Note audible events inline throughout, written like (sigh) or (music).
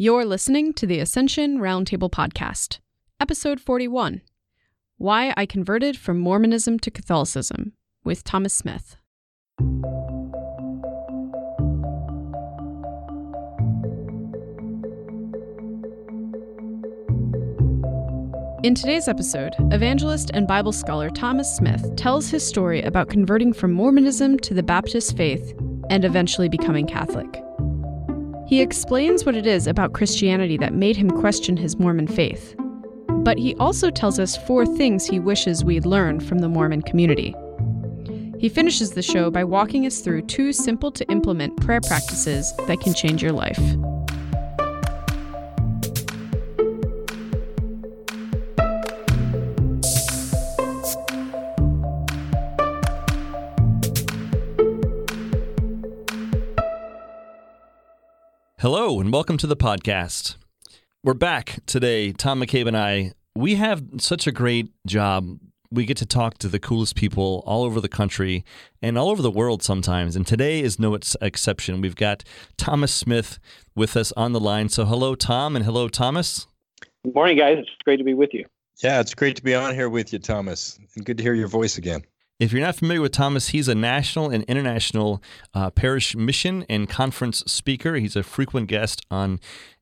You're listening to the Ascension Roundtable Podcast, Episode 41 Why I Converted from Mormonism to Catholicism, with Thomas Smith. In today's episode, evangelist and Bible scholar Thomas Smith tells his story about converting from Mormonism to the Baptist faith and eventually becoming Catholic. He explains what it is about Christianity that made him question his Mormon faith. But he also tells us four things he wishes we'd learned from the Mormon community. He finishes the show by walking us through two simple to implement prayer practices that can change your life. Hello, and welcome to the podcast. We're back today. Tom McCabe and I, we have such a great job. We get to talk to the coolest people all over the country and all over the world sometimes. And today is no exception. We've got Thomas Smith with us on the line. So, hello, Tom, and hello, Thomas. Good morning, guys. It's great to be with you. Yeah, it's great to be on here with you, Thomas, and good to hear your voice again. If you're not familiar with Thomas, he's a national and international uh, parish mission and conference speaker. He's a frequent guest on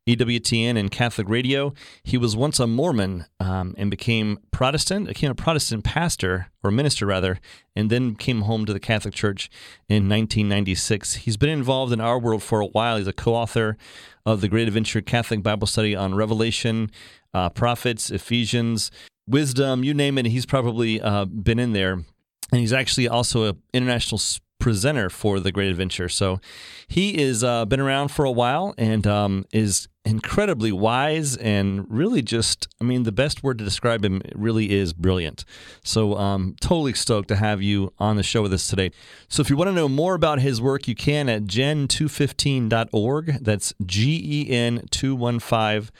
EWTN and Catholic radio. He was once a Mormon um, and became Protestant, became a Protestant pastor or minister rather, and then came home to the Catholic Church in 1996. He's been involved in our world for a while. He's a co-author of the Great Adventure Catholic Bible Study on Revelation, uh, Prophets, Ephesians, Wisdom, you name it. He's probably uh, been in there and he's actually also an international presenter for the Great Adventure. So he is uh, been around for a while and um, is incredibly wise and really just I mean the best word to describe him really is brilliant. So um, totally stoked to have you on the show with us today. So if you want to know more about his work, you can at gen215.org. That's G E N 215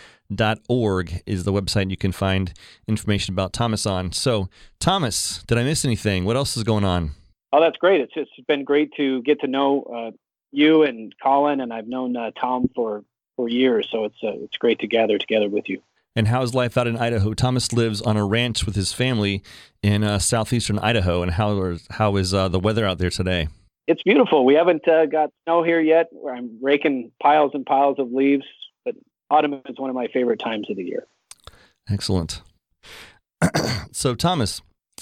org is the website you can find information about Thomas on. So, Thomas, did I miss anything? What else is going on? Oh, that's great. It's it's been great to get to know uh, you and Colin, and I've known uh, Tom for for years. So it's uh, it's great to gather together with you. And how's life out in Idaho? Thomas lives on a ranch with his family in uh, southeastern Idaho. And how is, how is uh, the weather out there today? It's beautiful. We haven't uh, got snow here yet. I'm raking piles and piles of leaves, autumn is one of my favorite times of the year. Excellent. (clears throat) so, Thomas,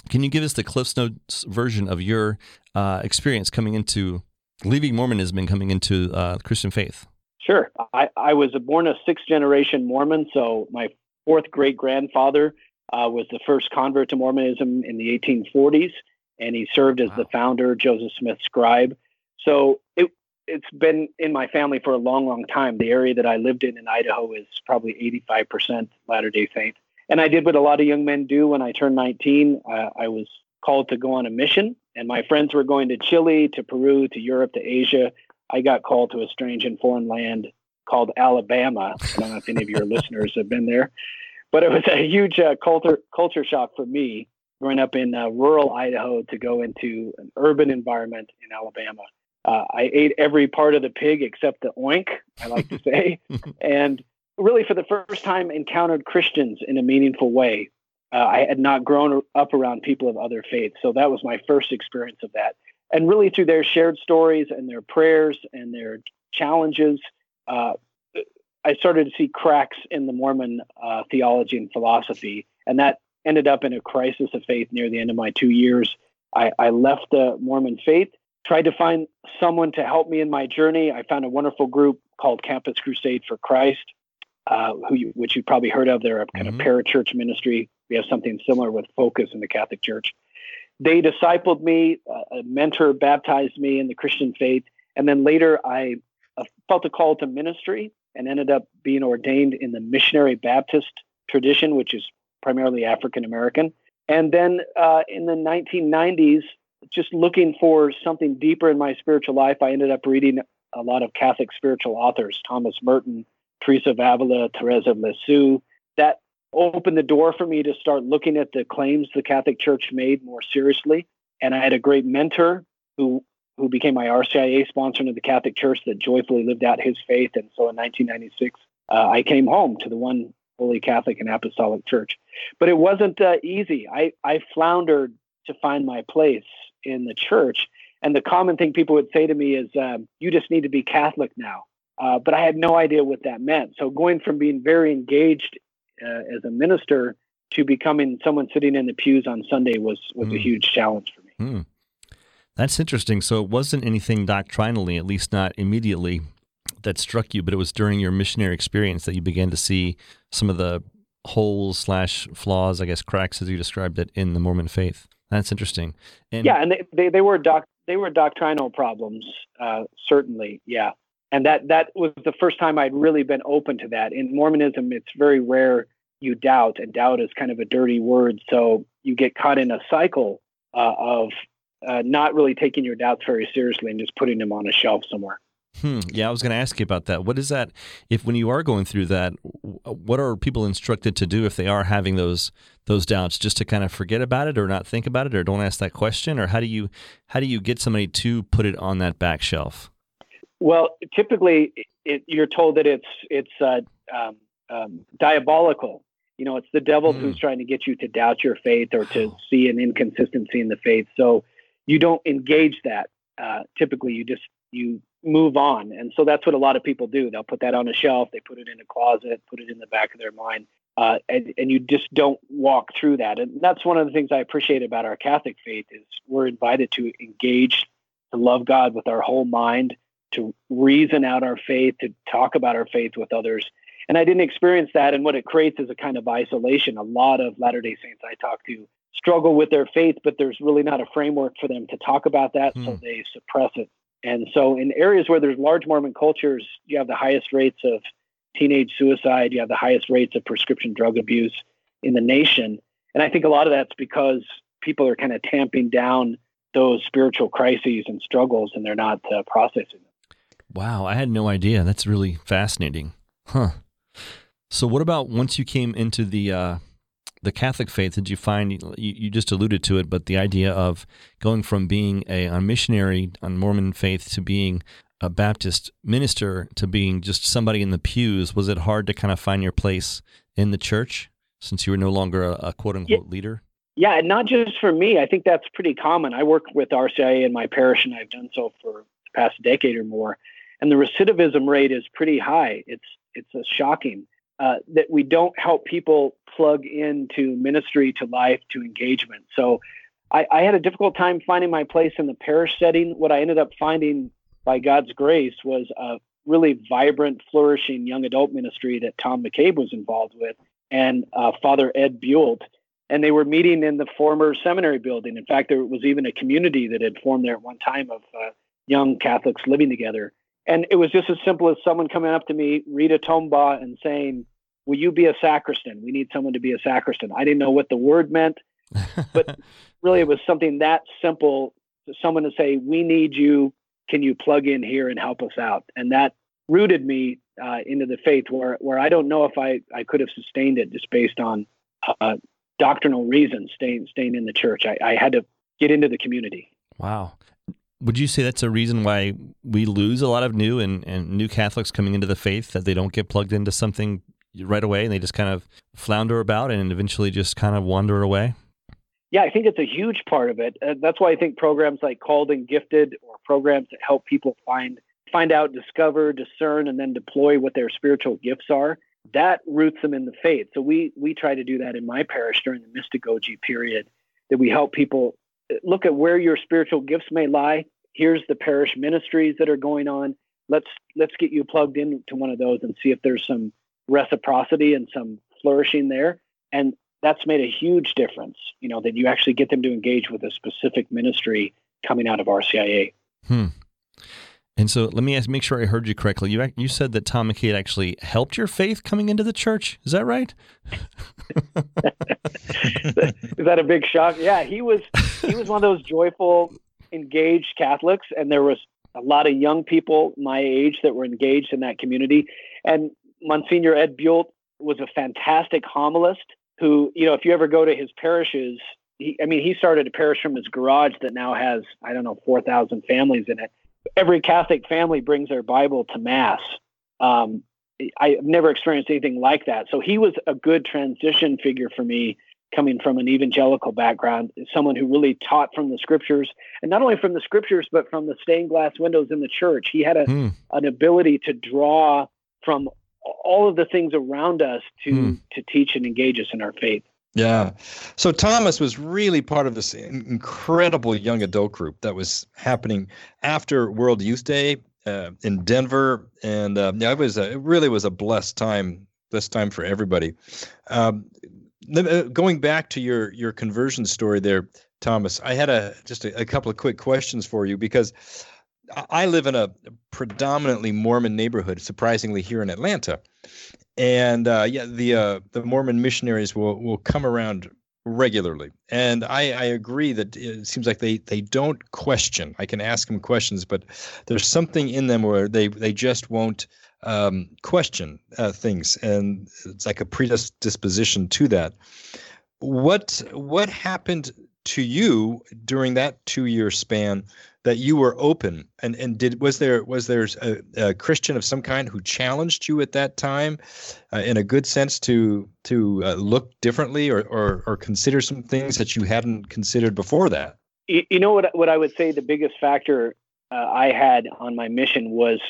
can you give us the Cliffs Notes version of your uh, experience coming into leaving Mormonism and coming into uh, Christian faith? Sure. I, I was born a sixth generation Mormon, so my fourth great grandfather uh, was the first convert to Mormonism in the 1840s, and he served as wow. the founder, Joseph Smith Scribe. So it, it's been in my family for a long, long time. The area that I lived in in Idaho is probably 85% Latter day Saint. And I did what a lot of young men do when I turned 19. Uh, I was called to go on a mission, and my friends were going to Chile, to Peru, to Europe, to Asia. I got called to a strange and foreign land called Alabama. I don't know if any of your (laughs) listeners have been there, but it was a huge uh, culture culture shock for me growing up in uh, rural Idaho to go into an urban environment in Alabama. Uh, I ate every part of the pig except the oink, I like to say, (laughs) and really for the first time encountered Christians in a meaningful way. Uh, I had not grown up around people of other faiths, so that was my first experience of that. And really, through their shared stories and their prayers and their challenges, uh, I started to see cracks in the Mormon uh, theology and philosophy, and that ended up in a crisis of faith near the end of my two years. I, I left the Mormon faith tried to find someone to help me in my journey. I found a wonderful group called Campus Crusade for Christ, uh, who you, which you've probably heard of. They're a kind mm-hmm. of parachurch ministry. We have something similar with Focus in the Catholic Church. They discipled me, uh, a mentor baptized me in the Christian faith, and then later I uh, felt a call to ministry and ended up being ordained in the missionary Baptist tradition, which is primarily African American. And then uh, in the 1990s, just looking for something deeper in my spiritual life, I ended up reading a lot of Catholic spiritual authors, Thomas Merton, Teresa of Avila, Teresa of Lisieux. That opened the door for me to start looking at the claims the Catholic Church made more seriously. And I had a great mentor who who became my RCIA sponsor in the Catholic Church that joyfully lived out his faith. And so in 1996, uh, I came home to the one Holy Catholic and Apostolic Church. But it wasn't uh, easy. I, I floundered to find my place in the church. And the common thing people would say to me is, um, you just need to be Catholic now. Uh, but I had no idea what that meant. So going from being very engaged uh, as a minister to becoming someone sitting in the pews on Sunday was was mm. a hmm. huge challenge for me. Mm. That's interesting. So it wasn't anything doctrinally, at least not immediately, that struck you, but it was during your missionary experience that you began to see some of the holes slash flaws, I guess cracks as you described it in the Mormon faith. That's interesting. And yeah, and they, they, they were doc they were doctrinal problems, uh, certainly. Yeah, and that that was the first time I'd really been open to that. In Mormonism, it's very rare you doubt, and doubt is kind of a dirty word. So you get caught in a cycle uh, of uh, not really taking your doubts very seriously and just putting them on a shelf somewhere. Hmm. Yeah, I was going to ask you about that. What is that? If when you are going through that, what are people instructed to do if they are having those those doubts? Just to kind of forget about it, or not think about it, or don't ask that question, or how do you how do you get somebody to put it on that back shelf? Well, typically it, you're told that it's it's uh, um, um, diabolical. You know, it's the devil mm. who's trying to get you to doubt your faith or to see an inconsistency in the faith. So you don't engage that. Uh, typically, you just you move on. And so that's what a lot of people do. They'll put that on a shelf, they put it in a closet, put it in the back of their mind. Uh, and, and you just don't walk through that. And that's one of the things I appreciate about our Catholic faith is we're invited to engage, to love God with our whole mind, to reason out our faith, to talk about our faith with others. And I didn't experience that. And what it creates is a kind of isolation. A lot of Latter day Saints I talk to struggle with their faith, but there's really not a framework for them to talk about that. Hmm. So they suppress it. And so, in areas where there's large Mormon cultures, you have the highest rates of teenage suicide, you have the highest rates of prescription drug abuse in the nation. And I think a lot of that's because people are kind of tamping down those spiritual crises and struggles and they're not uh, processing them. Wow, I had no idea. That's really fascinating. Huh. So, what about once you came into the uh, the Catholic faith, did you find you, you, just alluded to it, but the idea of going from being a, a missionary on Mormon faith to being a Baptist minister to being just somebody in the pews, was it hard to kind of find your place in the church since you were no longer a, a quote unquote yeah. leader? Yeah, and not just for me. I think that's pretty common. I work with RCIA in my parish, and I've done so for the past decade or more. And the recidivism rate is pretty high. It's it's shocking uh, that we don't help people plug into ministry, to life, to engagement. So I, I, had a difficult time finding my place in the parish setting. What I ended up finding by God's grace was a really vibrant, flourishing young adult ministry that Tom McCabe was involved with and uh, Father Ed Buelt. And they were meeting in the former seminary building. In fact, there was even a community that had formed there at one time of uh, young Catholics living together. And it was just as simple as someone coming up to me, Rita Tombaugh, and saying, will you be a sacristan? We need someone to be a sacristan. I didn't know what the word meant, but (laughs) really it was something that simple to someone to say, we need you. Can you plug in here and help us out? And that rooted me uh, into the faith where, where I don't know if I, I could have sustained it just based on uh, doctrinal reasons, staying, staying in the church. I, I had to get into the community. Wow would you say that's a reason why we lose a lot of new and, and new Catholics coming into the faith that they don't get plugged into something right away and they just kind of flounder about and eventually just kind of wander away? Yeah, I think it's a huge part of it. Uh, that's why I think programs like Called and Gifted or programs that help people find find out, discover, discern, and then deploy what their spiritual gifts are, that roots them in the faith. So we we try to do that in my parish during the mystagogy period, that we help people uh, look at where your spiritual gifts may lie. Here's the parish ministries that are going on. Let's let's get you plugged into one of those and see if there's some reciprocity and some flourishing there. And that's made a huge difference, you know, that you actually get them to engage with a specific ministry coming out of RCIA. Hmm. And so let me ask, make sure I heard you correctly. You you said that Tom McCabe actually helped your faith coming into the church. Is that right? (laughs) (laughs) Is that a big shock? Yeah, he was he was one of those joyful, engaged Catholics, and there was a lot of young people my age that were engaged in that community. And Monsignor Ed Buelt was a fantastic homilist who, you know, if you ever go to his parishes, he, I mean, he started a parish from his garage that now has, I don't know, 4,000 families in it. Every Catholic family brings their Bible to Mass. Um, I've never experienced anything like that. So he was a good transition figure for me coming from an evangelical background, someone who really taught from the scriptures, and not only from the scriptures, but from the stained glass windows in the church. He had a, hmm. an ability to draw from all of the things around us to hmm. to teach and engage us in our faith. Yeah. So Thomas was really part of this incredible young adult group that was happening after World Youth Day uh, in Denver, and uh, yeah, it was a, it really was a blessed time. This time for everybody. Um, going back to your your conversion story there, Thomas, I had a just a, a couple of quick questions for you because I live in a predominantly Mormon neighborhood, surprisingly here in Atlanta, and uh, yeah, the uh, the Mormon missionaries will will come around regularly, and I, I agree that it seems like they they don't question. I can ask them questions, but there's something in them where they they just won't um, question uh, things, and it's like a predisposition to that. What what happened to you during that two year span that you were open and and did was there was there a, a Christian of some kind who challenged you at that time uh, in a good sense to to uh, look differently or, or or consider some things that you hadn't considered before that? You, you know what what I would say the biggest factor uh, I had on my mission was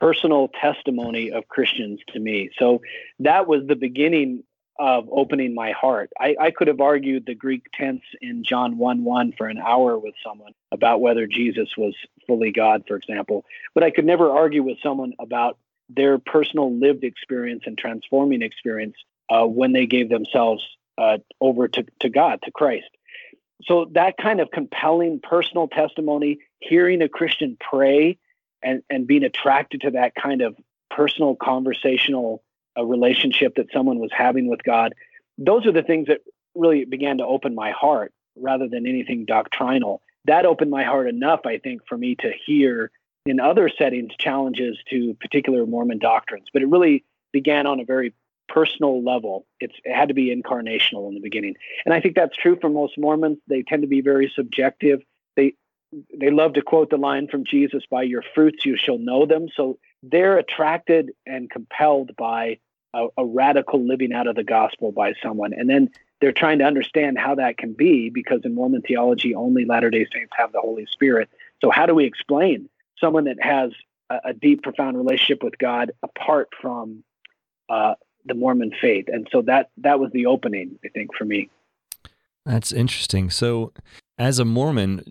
personal testimony of Christians to me. So that was the beginning of opening my heart. I, I, could have argued the Greek tense in John 1 1 for an hour with someone about whether Jesus was fully God, for example, but I could never argue with someone about their personal lived experience and transforming experience uh, when they gave themselves uh, over to, to God, to Christ. So that kind of compelling personal testimony, hearing a Christian pray and, and being attracted to that kind of personal conversational uh, relationship that someone was having with God, those are the things that really began to open my heart rather than anything doctrinal. That opened my heart enough, I think, for me to hear in other settings challenges to particular Mormon doctrines. But it really began on a very personal level. It's, it had to be incarnational in the beginning. And I think that's true for most Mormons. They tend to be very subjective. They love to quote the line from Jesus, by your fruits you shall know them. So they're attracted and compelled by a, a, radical living out of the gospel by someone. And then they're trying to understand how that can be because in Mormon theology, only Latter day Saints have the Holy Spirit. So, how do we explain someone that has a, a deep, profound relationship with God apart from uh, the Mormon faith? And so that that was the opening, I think, for me. That's interesting. So, as a Mormon,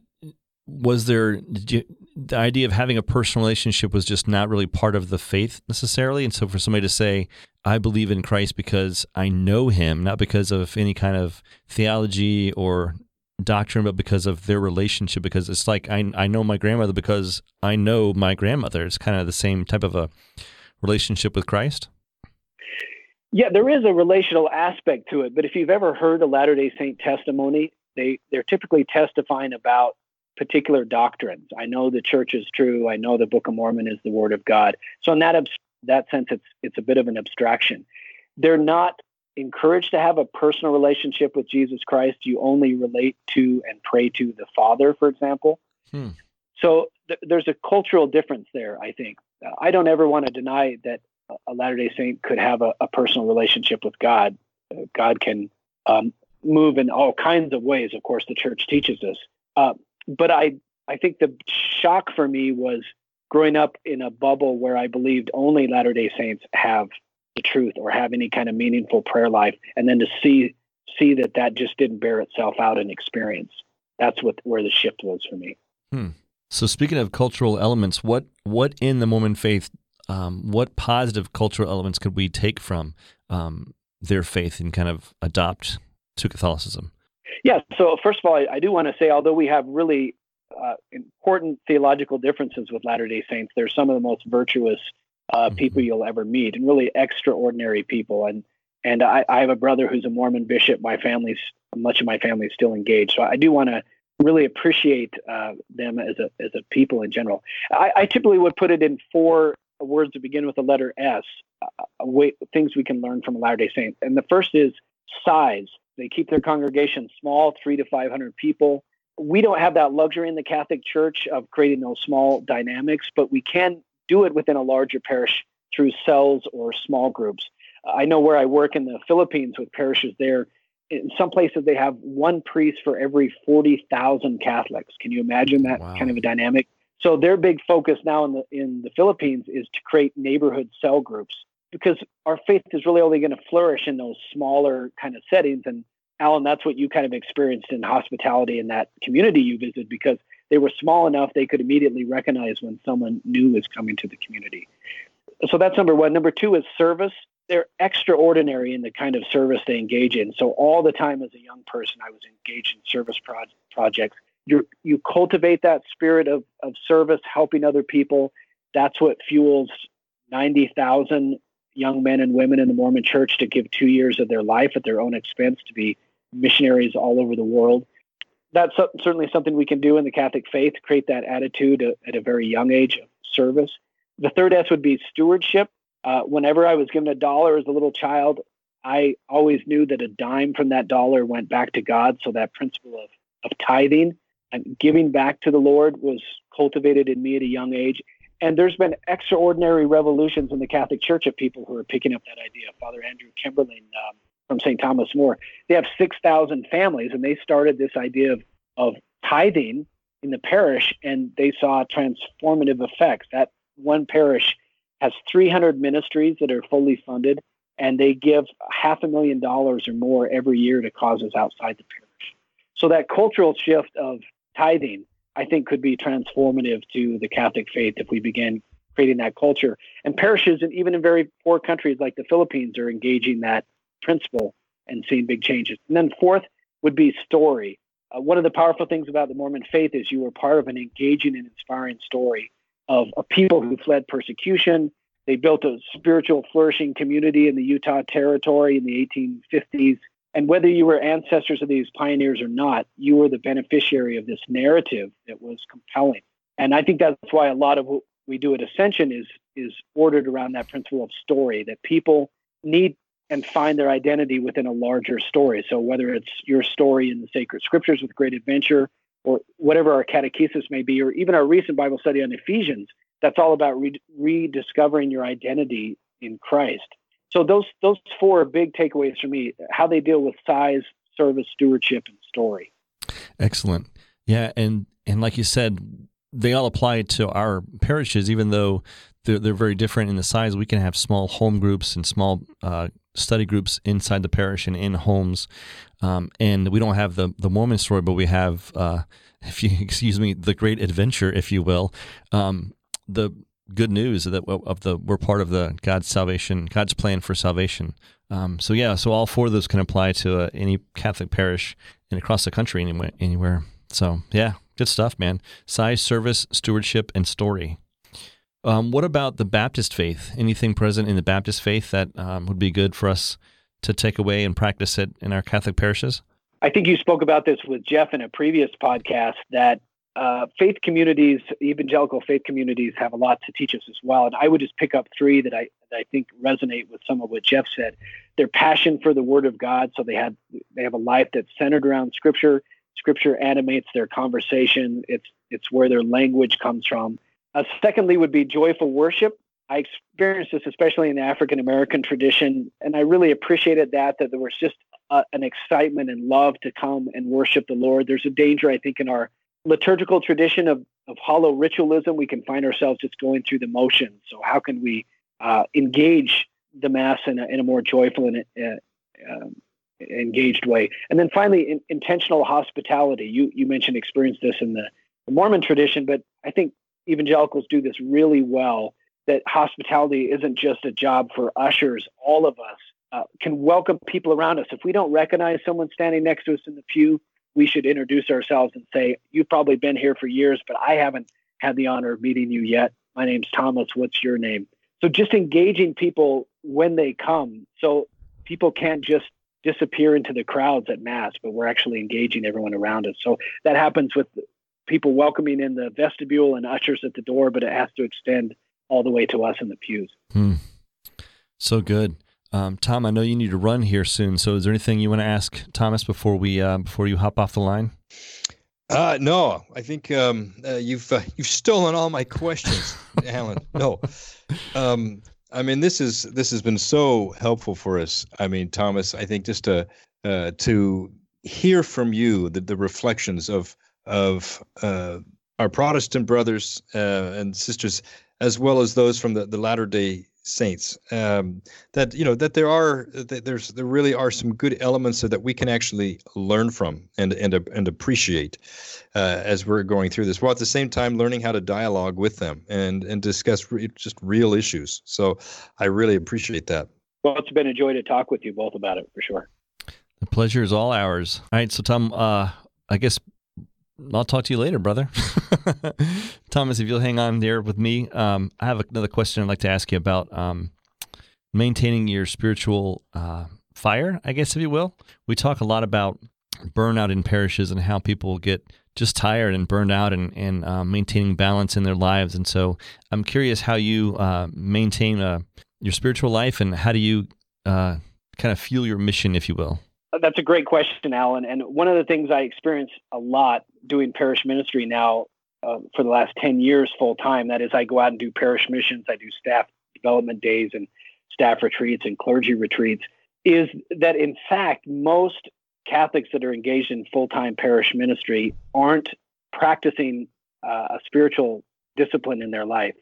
was there you, the idea of having a personal relationship was just not really part of the faith necessarily? And so for somebody to say i believe in christ because i know him not because of any kind of theology or doctrine but because of their relationship because it's like i, I know my grandmother because i know my grandmother. It's kind of the same type of a relationship with christ? Yeah there is a relational aspect to it but if you've ever heard a latter day saint testimony they they're typically testifying about particular doctrines. I know the church is true. I know the Book of Mormon is the Word of God. So in that that sense, it's it's a bit of an abstraction. They're not encouraged to have a personal relationship with Jesus Christ. You only relate to and pray to the Father, for example. Hmm. So th- there's a cultural difference there. I think I don't ever want to deny that a Latter Day Saint could have a, a personal relationship with God. Uh, God can um, move in all kinds of ways. Of course, the church teaches us. Uh, but I I think the shock for me was growing up in a bubble where I believed only Latter Day Saints have the truth or have any kind of meaningful prayer life, and then to see see that that just didn't bear itself out in experience. That's what where the shift was for me. Hmm. So speaking of cultural elements, what what in the Mormon faith, um, what positive cultural elements could we take from um, their faith and kind of adopt to Catholicism? Yeah. So first of all, I, I do want to say, although we have really uh, important theological differences with Latter Day Saints, they're some of the most virtuous uh, mm-hmm. people you'll ever meet, and really extraordinary people. And and I, I, have a brother who's a Mormon bishop. My family's much of my family is still engaged, so I do want to really appreciate uh, them as a as a people in general. I, I, typically would put it in four words to begin with the letter S. Uh, way, things we can learn from a Latter Day Saint, and the first is size. They keep their congregation small, three to 500 people. We don't have that luxury in the Catholic Church of creating those small dynamics, but we can do it within a larger parish through cells or small groups. I know where I work in the Philippines with parishes there. In some places, they have one priest for every 40,000 Catholics. Can you imagine that wow. kind of a dynamic? So their big focus now in the in the Philippines is to create neighborhood cell groups because our faith is really only going to flourish in those smaller kind of settings. And Alan, that's what you kind of experienced in hospitality in that community you visited because they were small enough they could immediately recognize when someone new is coming to the community. So that's number one. Number two is service. They're extraordinary in the kind of service they engage in. So all the time as a young person, I was engaged in service pro- projects you you cultivate that spirit of, of service, helping other people. That's what fuels 90,000 young men and women in the Mormon church to give two years of their life at their own expense to be missionaries all over the world. That's certainly something we can do in the Catholic faith, create that attitude at a very young age of service. The third S would be stewardship. Uh, whenever I was given a dollar as a little child, I always knew that a dime from that dollar went back to God. So that principle of, of tithing and giving back to the Lord was cultivated in me at a young age. And there's been extraordinary revolutions in the Catholic Church of people who are picking up that idea. Father Andrew Kimberling um, from St. Thomas More, they have 6,000 families, and they started this idea of, of tithing in the parish, and they saw transformative effects. That one parish has 300 ministries that are fully funded, and they give half a million dollars or more every year to causes outside the parish. So that cultural shift of tithing, I think could be transformative to the Catholic faith if we begin creating that culture. And parishes, and even in very poor countries like the Philippines, are engaging that principle and seeing big changes. And then fourth would be story. Uh, one of the powerful things about the Mormon faith is you were part of an engaging and inspiring story of, a people who fled persecution. They built a spiritual flourishing community in the Utah Territory in the 1850s. And whether you were ancestors of these pioneers or not, you were the beneficiary of this narrative that was compelling. And I think that's why a lot of what we do at Ascension is is ordered around that principle of story that people need and find their identity within a larger story. So whether it's your story in the sacred scriptures with great adventure or whatever our catechesis may be, or even our recent Bible study on Ephesians, that's all about re- rediscovering your identity in Christ. So those those four are big takeaways for me: how they deal with size, service, stewardship, and story. Excellent. Yeah, and and like you said, they all apply to our parishes, even though they're, they're very different in the size. We can have small home groups and small uh, study groups inside the parish and in homes, um, and we don't have the the Mormon story, but we have, uh, (laughs) if you excuse me, the great adventure, if you will. Um, the good news that of the we're part of the God's salvation, God's plan for salvation. Um, so yeah, so all four of those can apply to uh, any Catholic parish and across the country anywhere. Anywhere. So yeah, good stuff, man. Size, service, stewardship, and story. Um, what about the Baptist faith? Anything present in the Baptist faith that um, would be good for us to take away and practice it in our Catholic parishes? I think you spoke about this with Jeff in a previous podcast that uh, faith communities, evangelical faith communities, have a lot to teach us as well. And I would just pick up three that I that I think resonate with some of what Jeff said. Their passion for the Word of God, so they had they have a life that's centered around Scripture. Scripture animates their conversation. It's it's where their language comes from. Uh, secondly, would be joyful worship. I experienced this especially in the African American tradition, and I really appreciated that. That there was just uh, an excitement and love to come and worship the Lord. There's a danger, I think, in our liturgical tradition of, of hollow ritualism, we can find ourselves just going through the motions. So, how can we uh, engage the Mass in a, in a more joyful and uh, um, engaged way? And then finally, in, intentional hospitality. You, you mentioned experience this in the, the Mormon tradition, but I think evangelicals do this really well that hospitality isn't just a job for ushers. All of us uh, can welcome people around us. If we don't recognize someone standing next to us in the pew, we should introduce ourselves and say, You've probably been here for years, but I haven't had the honor of meeting you yet. My name's Thomas. What's your name? So just engaging people when they come. So people can't just disappear into the crowds at Mass, but we're actually engaging everyone around us. So that happens with people welcoming in the vestibule and ushers at the door, but it has to extend all the way to us in the pews. Hmm. So good. Um, Tom, I know you need to run here soon. So, is there anything you want to ask Thomas before we uh, before you hop off the line? Uh, no, I think um, uh, you've uh, you've stolen all my questions, (laughs) Alan. No, um, I mean, this is this has been so helpful for us. I mean, Thomas, I think just to uh, to hear from you the, the reflections of of uh, our Protestant brothers uh, and sisters, as well as those from the, the Latter Day Saints. Um, that you know that there are that there's there really are some good elements that we can actually learn from and and and appreciate uh, as we're going through this, while at the same time learning how to dialogue with them and and discuss re- just real issues. So I really appreciate that. Well, it's been a joy to talk with you both about it for sure. The pleasure is all ours. All right, so Tom, uh, I guess I'll talk to you later, brother. (laughs) Thomas, if you'll hang on there with me, um, I have another question I'd like to ask you about um, maintaining your spiritual uh, fire, I guess, if you will. We talk a lot about burnout in parishes and how people get just tired and burned out and, and uh, maintaining balance in their lives. And so I'm curious how you uh, maintain uh, your spiritual life and how do you uh, kind of fuel your mission, if you will. That's a great question, Alan. And one of the things I experience a lot doing parish ministry now uh, for the last 10 years full time, that is, I go out and do parish missions, I do staff development days and staff retreats and clergy retreats, is that in fact, most Catholics that are engaged in full time parish ministry aren't practicing uh, a spiritual discipline in their life.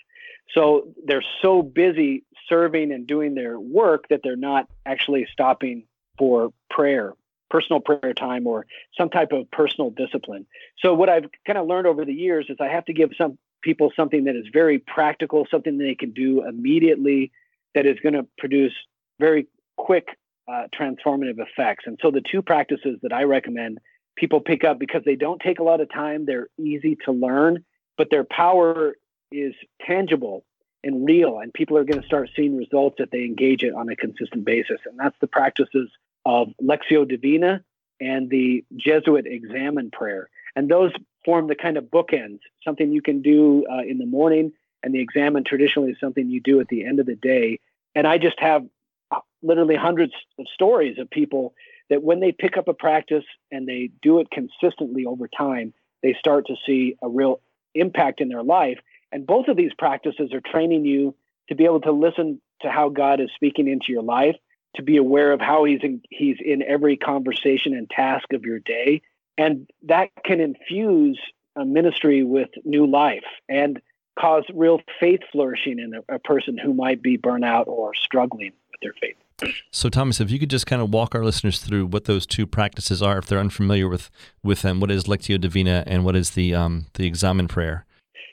So they're so busy serving and doing their work that they're not actually stopping for prayer, personal prayer time, or some type of personal discipline. So, what I've kind of learned over the years is I have to give some people something that is very practical, something they can do immediately that is going to produce very quick uh, transformative effects. And so, the two practices that I recommend people pick up because they don't take a lot of time, they're easy to learn, but their power is tangible and real, and people are going to start seeing results if they engage it on a consistent basis. And that's the practices of Lectio Divina and the Jesuit Examen prayer. And those form the kind of bookends, something you can do uh, in the morning, and the Examen traditionally is something you do at the end of the day. And I just have uh, literally hundreds of stories of people that when they pick up a practice and they do it consistently over time, they start to see a real impact in their life. And both of these practices are training you to be able to listen to how God is speaking into your life to be aware of how he's in, he's in every conversation and task of your day, and that can infuse a ministry with new life and cause real faith flourishing in a, a person who might be burnout or struggling with their faith. So, Thomas, if you could just kind of walk our listeners through what those two practices are, if they're unfamiliar with with them, what is Lectio Divina and what is the um, the Examen prayer?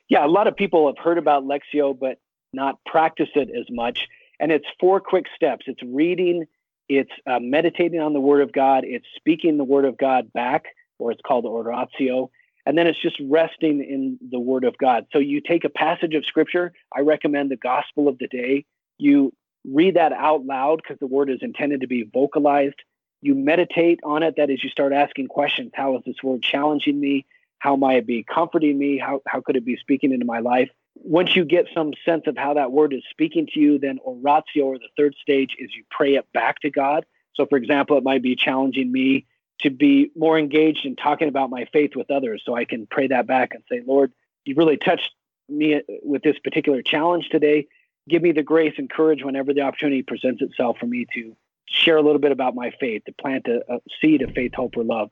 Yeah, a lot of people have heard about Lectio, but not practice it as much. And it's four quick steps it's reading, it's uh, meditating on the Word of God, it's speaking the Word of God back, or it's called oratio. And then it's just resting in the Word of God. So you take a passage of Scripture. I recommend the Gospel of the day. You read that out loud because the Word is intended to be vocalized. You meditate on it. That is, you start asking questions. How is this Word challenging me? How might it be comforting me? How, how could it be speaking into my life? Once you get some sense of how that word is speaking to you, then oratio or the third stage is you pray it back to God. So, for example, it might be challenging me to be more engaged in talking about my faith with others. So I can pray that back and say, Lord, you really touched me with this particular challenge today. Give me the grace and courage whenever the opportunity presents itself for me to share a little bit about my faith, to plant a, a seed of faith, hope, or love.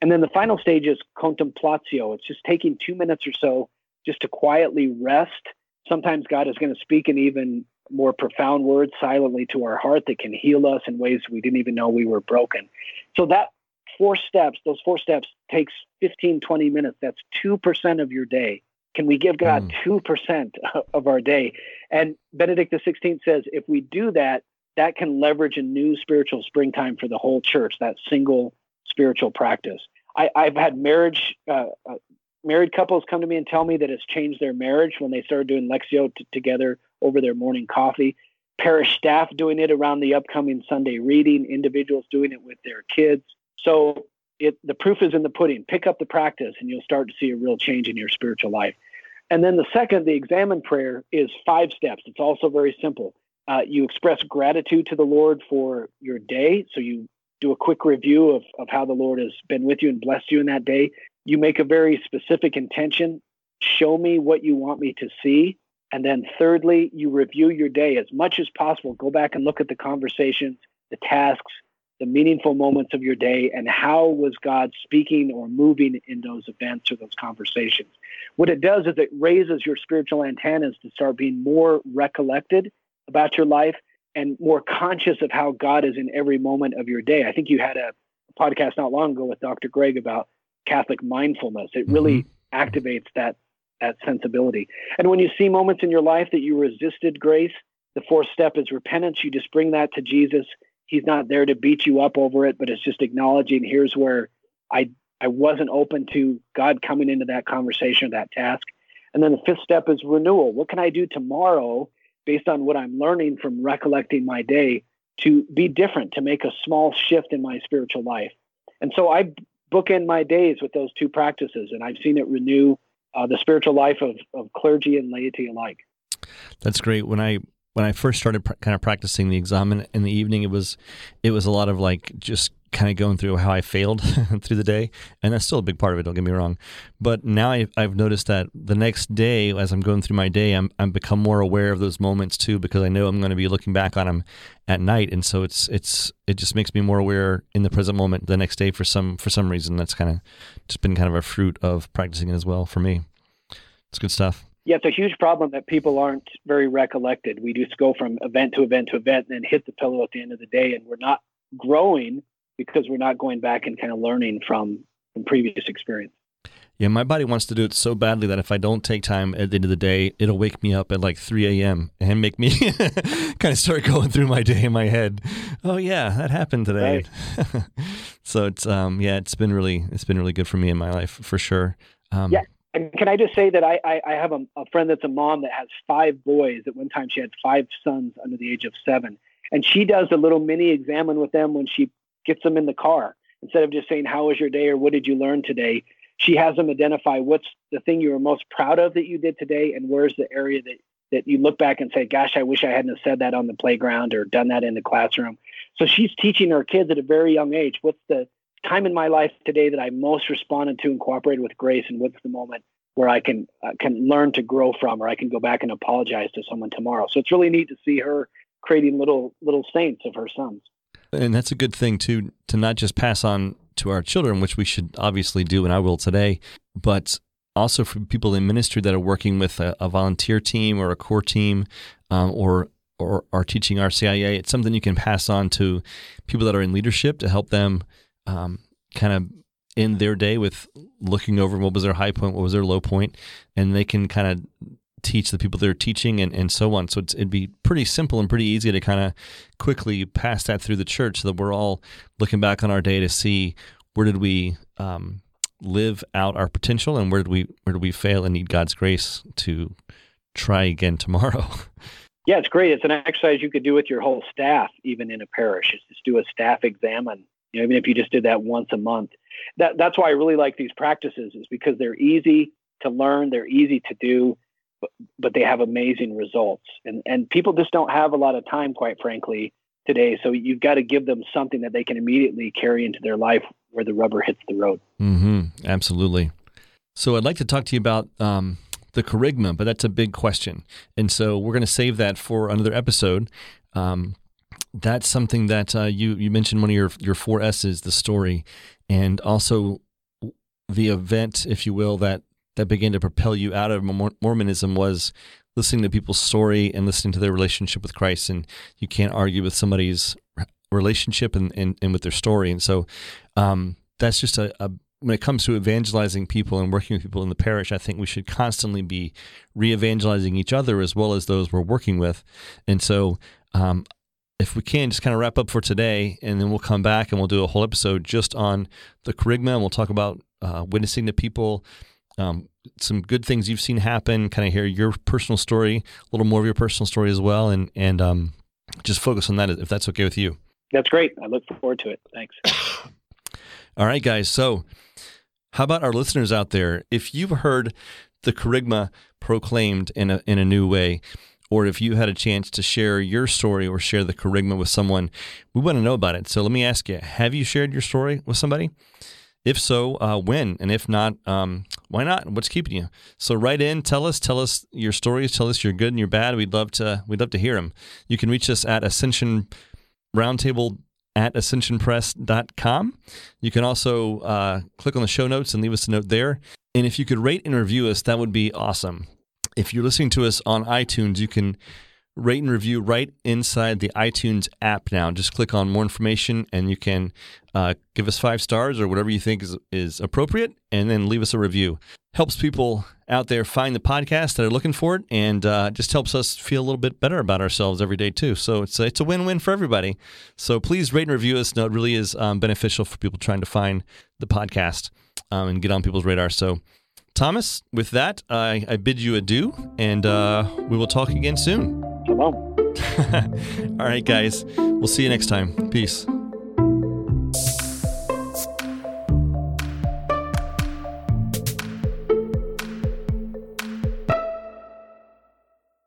And then the final stage is contemplatio. It's just taking two minutes or so just to quietly rest. Sometimes God is going to speak in even more profound words silently to our heart that can heal us in ways we didn't even know we were broken. So that four steps, those four steps takes 15, 20 minutes. That's 2% of your day. Can we give God mm. 2% (laughs) of our day? And Benedict XVI says if we do that, that can leverage a new spiritual springtime for the whole church, that single spiritual practice. I, have had marriage uh, uh, married couples come to me and tell me that it's changed their marriage when they started doing Lectio t- together over their morning coffee. Parish staff doing it around the upcoming Sunday reading, individuals doing it with their kids. So it the proof is in the pudding. Pick up the practice and you'll start to see a real change in your spiritual life. And then the second, the Examen prayer, is five steps. It's also very simple. Uh, you express gratitude to the Lord for your day. So you do a quick review of, of how the Lord has been with you and blessed you in that day. You make a very specific intention. Show me what you want me to see. And then thirdly, you review your day as much as possible. Go back and look at the conversations, the tasks, the meaningful moments of your day, and how was God speaking or moving in those events or those conversations. What it does is it raises your spiritual antennas to start being more recollected about your life and more conscious of how God is in every moment of your day. I think you had a podcast not long ago with Dr. Greg about Catholic mindfulness. It really mm-hmm. activates that that sensibility. And when you see moments in your life that you resisted grace, the fourth step is repentance. You just bring that to Jesus. He's not there to beat you up over it, but it's just acknowledging here's where I I wasn't open to God coming into that conversation or that task. And then the fifth step is renewal. What can I do tomorrow based on what I'm learning from recollecting my day to be different, to make a small shift in my spiritual life? And so I bookend my days with those two practices, and I've seen it renew uh, the spiritual life of, of clergy and laity alike. That's great. When I when I first started pr- kind of practicing the examen in the evening, it was it was a lot of like just kind of going through how I failed (laughs) through the day, and that's still a big part of it. Don't get me wrong, but now I've, I've noticed that the next day, as I'm going through my day, I'm I'm become more aware of those moments too because I know I'm going to be looking back on them at night, and so it's it's it just makes me more aware in the present moment the next day for some for some reason. That's kind of just been kind of a fruit of practicing it as well for me. It's good stuff. Yeah, it's a huge problem that people aren't very recollected. We just go from event to event to event and then hit the pillow at the end of the day, and we're not growing because we're not going back and kind of learning from from previous experience. Yeah, my body wants to do it so badly that if I don't take time at the end of the day, it'll wake me up at like 3 a.m. and make me (laughs) kind of start going through my day in my head. Oh yeah, that happened today. Right. (laughs) so it's um yeah, it's been really it's been really good for me in my life for sure. Um, yeah, and can I just say that I, I, I have a, a, friend that's a mom that has five boys. At one time, she had five sons under the age of seven. And she does a little mini examen with them when she gets them in the car. Instead of just saying, How was your day or what did you learn today? She has them identify what's the thing you were most proud of that you did today and where's the area that, that you look back and say, Gosh, I wish I hadn't said that on the playground or done that in the classroom. So she's teaching her kids at a very young age what's the time in my life today that I most responded to and cooperated with grace, and what's the moment where I can uh, can learn to grow from, or I can go back and apologize to someone tomorrow. So it's really neat to see her creating little little saints of her sons. And that's a good thing too to not just pass on to our children, which we should obviously do, and I will today, but also for people in ministry that are working with a, a volunteer team or a core team, um, or or are teaching RCIA. It's something you can pass on to people that are in leadership to help them um, kind of end their day with looking over what was their high point, what was their low point, and they can kind of teach the people they're teaching and, and so on. So it'd be pretty simple and pretty easy to kind of quickly pass that through the church so that we're all looking back on our day to see where did we um, live out our potential and where did we where did we fail and need God's grace to try again tomorrow. (laughs) Yeah, it's great. It's an exercise you could do with your whole staff, even in a parish. Is just do a staff examen you know, even if you just did that once a month. That that's why I really like these practices is because they're easy to learn, they're easy to do, but, they have amazing results. And and people just don't have a lot of time, quite frankly, today. So you've got to give them something that they can immediately carry into their life where the rubber hits the road. Mm-hmm. Absolutely. So I'd like to talk to you about um, the kerygma, but that's a big question, and so we're going to save that for another episode. Um, that's something that uh, you you mentioned one of your your four S's, the story, and also the event, if you will, that that began to propel you out of Mormonism was listening to people's story and listening to their relationship with Christ. And you can't argue with somebody's relationship and, and, and with their story. And so um, that's just a, a when it comes to evangelizing people and working with people in the parish, I think we should constantly be re evangelizing each other as well as those we're working with. And so um, if we can, just kind of wrap up for today, and then we'll come back and we'll do a whole episode just on the kerygma, and we'll talk about uh, witnessing to people, um, some good things you've seen happen, kind of hear your personal story, a little more of your personal story as well, and and um, just focus on that if that's okay with you. That's great. I look forward to it. Thanks. (coughs) All right, guys. So, how about our listeners out there? If you've heard the kerygma proclaimed in a in a new way or if you had a chance to share your story or share the kerygma with someone, we want to know about it. So let me ask you have you shared your story with somebody? If so, uh, when? And if not, um, why not? What's keeping you? So write in, tell us, tell us your stories, tell us your good and your bad. We'd love to we'd love to hear them. You can reach us at Ascension Roundtable at ascensionpress.com. You can also uh, click on the show notes and leave us a note there. And if you could rate and review us, that would be awesome. If you're listening to us on iTunes, you can rate and review right inside the iTunes app now. Just click on more information and you can uh, give us five stars or whatever you think is, is appropriate and then leave us a review. Helps people out there find the podcast that are looking for it and uh, just helps us feel a little bit better about ourselves every day too. So it's a, it's a win-win for everybody. So please rate and review us. No, it really is um, beneficial for people trying to find the podcast um, and get on people's radar. So Thomas, with that, I, I bid you adieu and uh, we will talk again soon. Shalom. (laughs) All right, guys. We'll see you next time. Peace.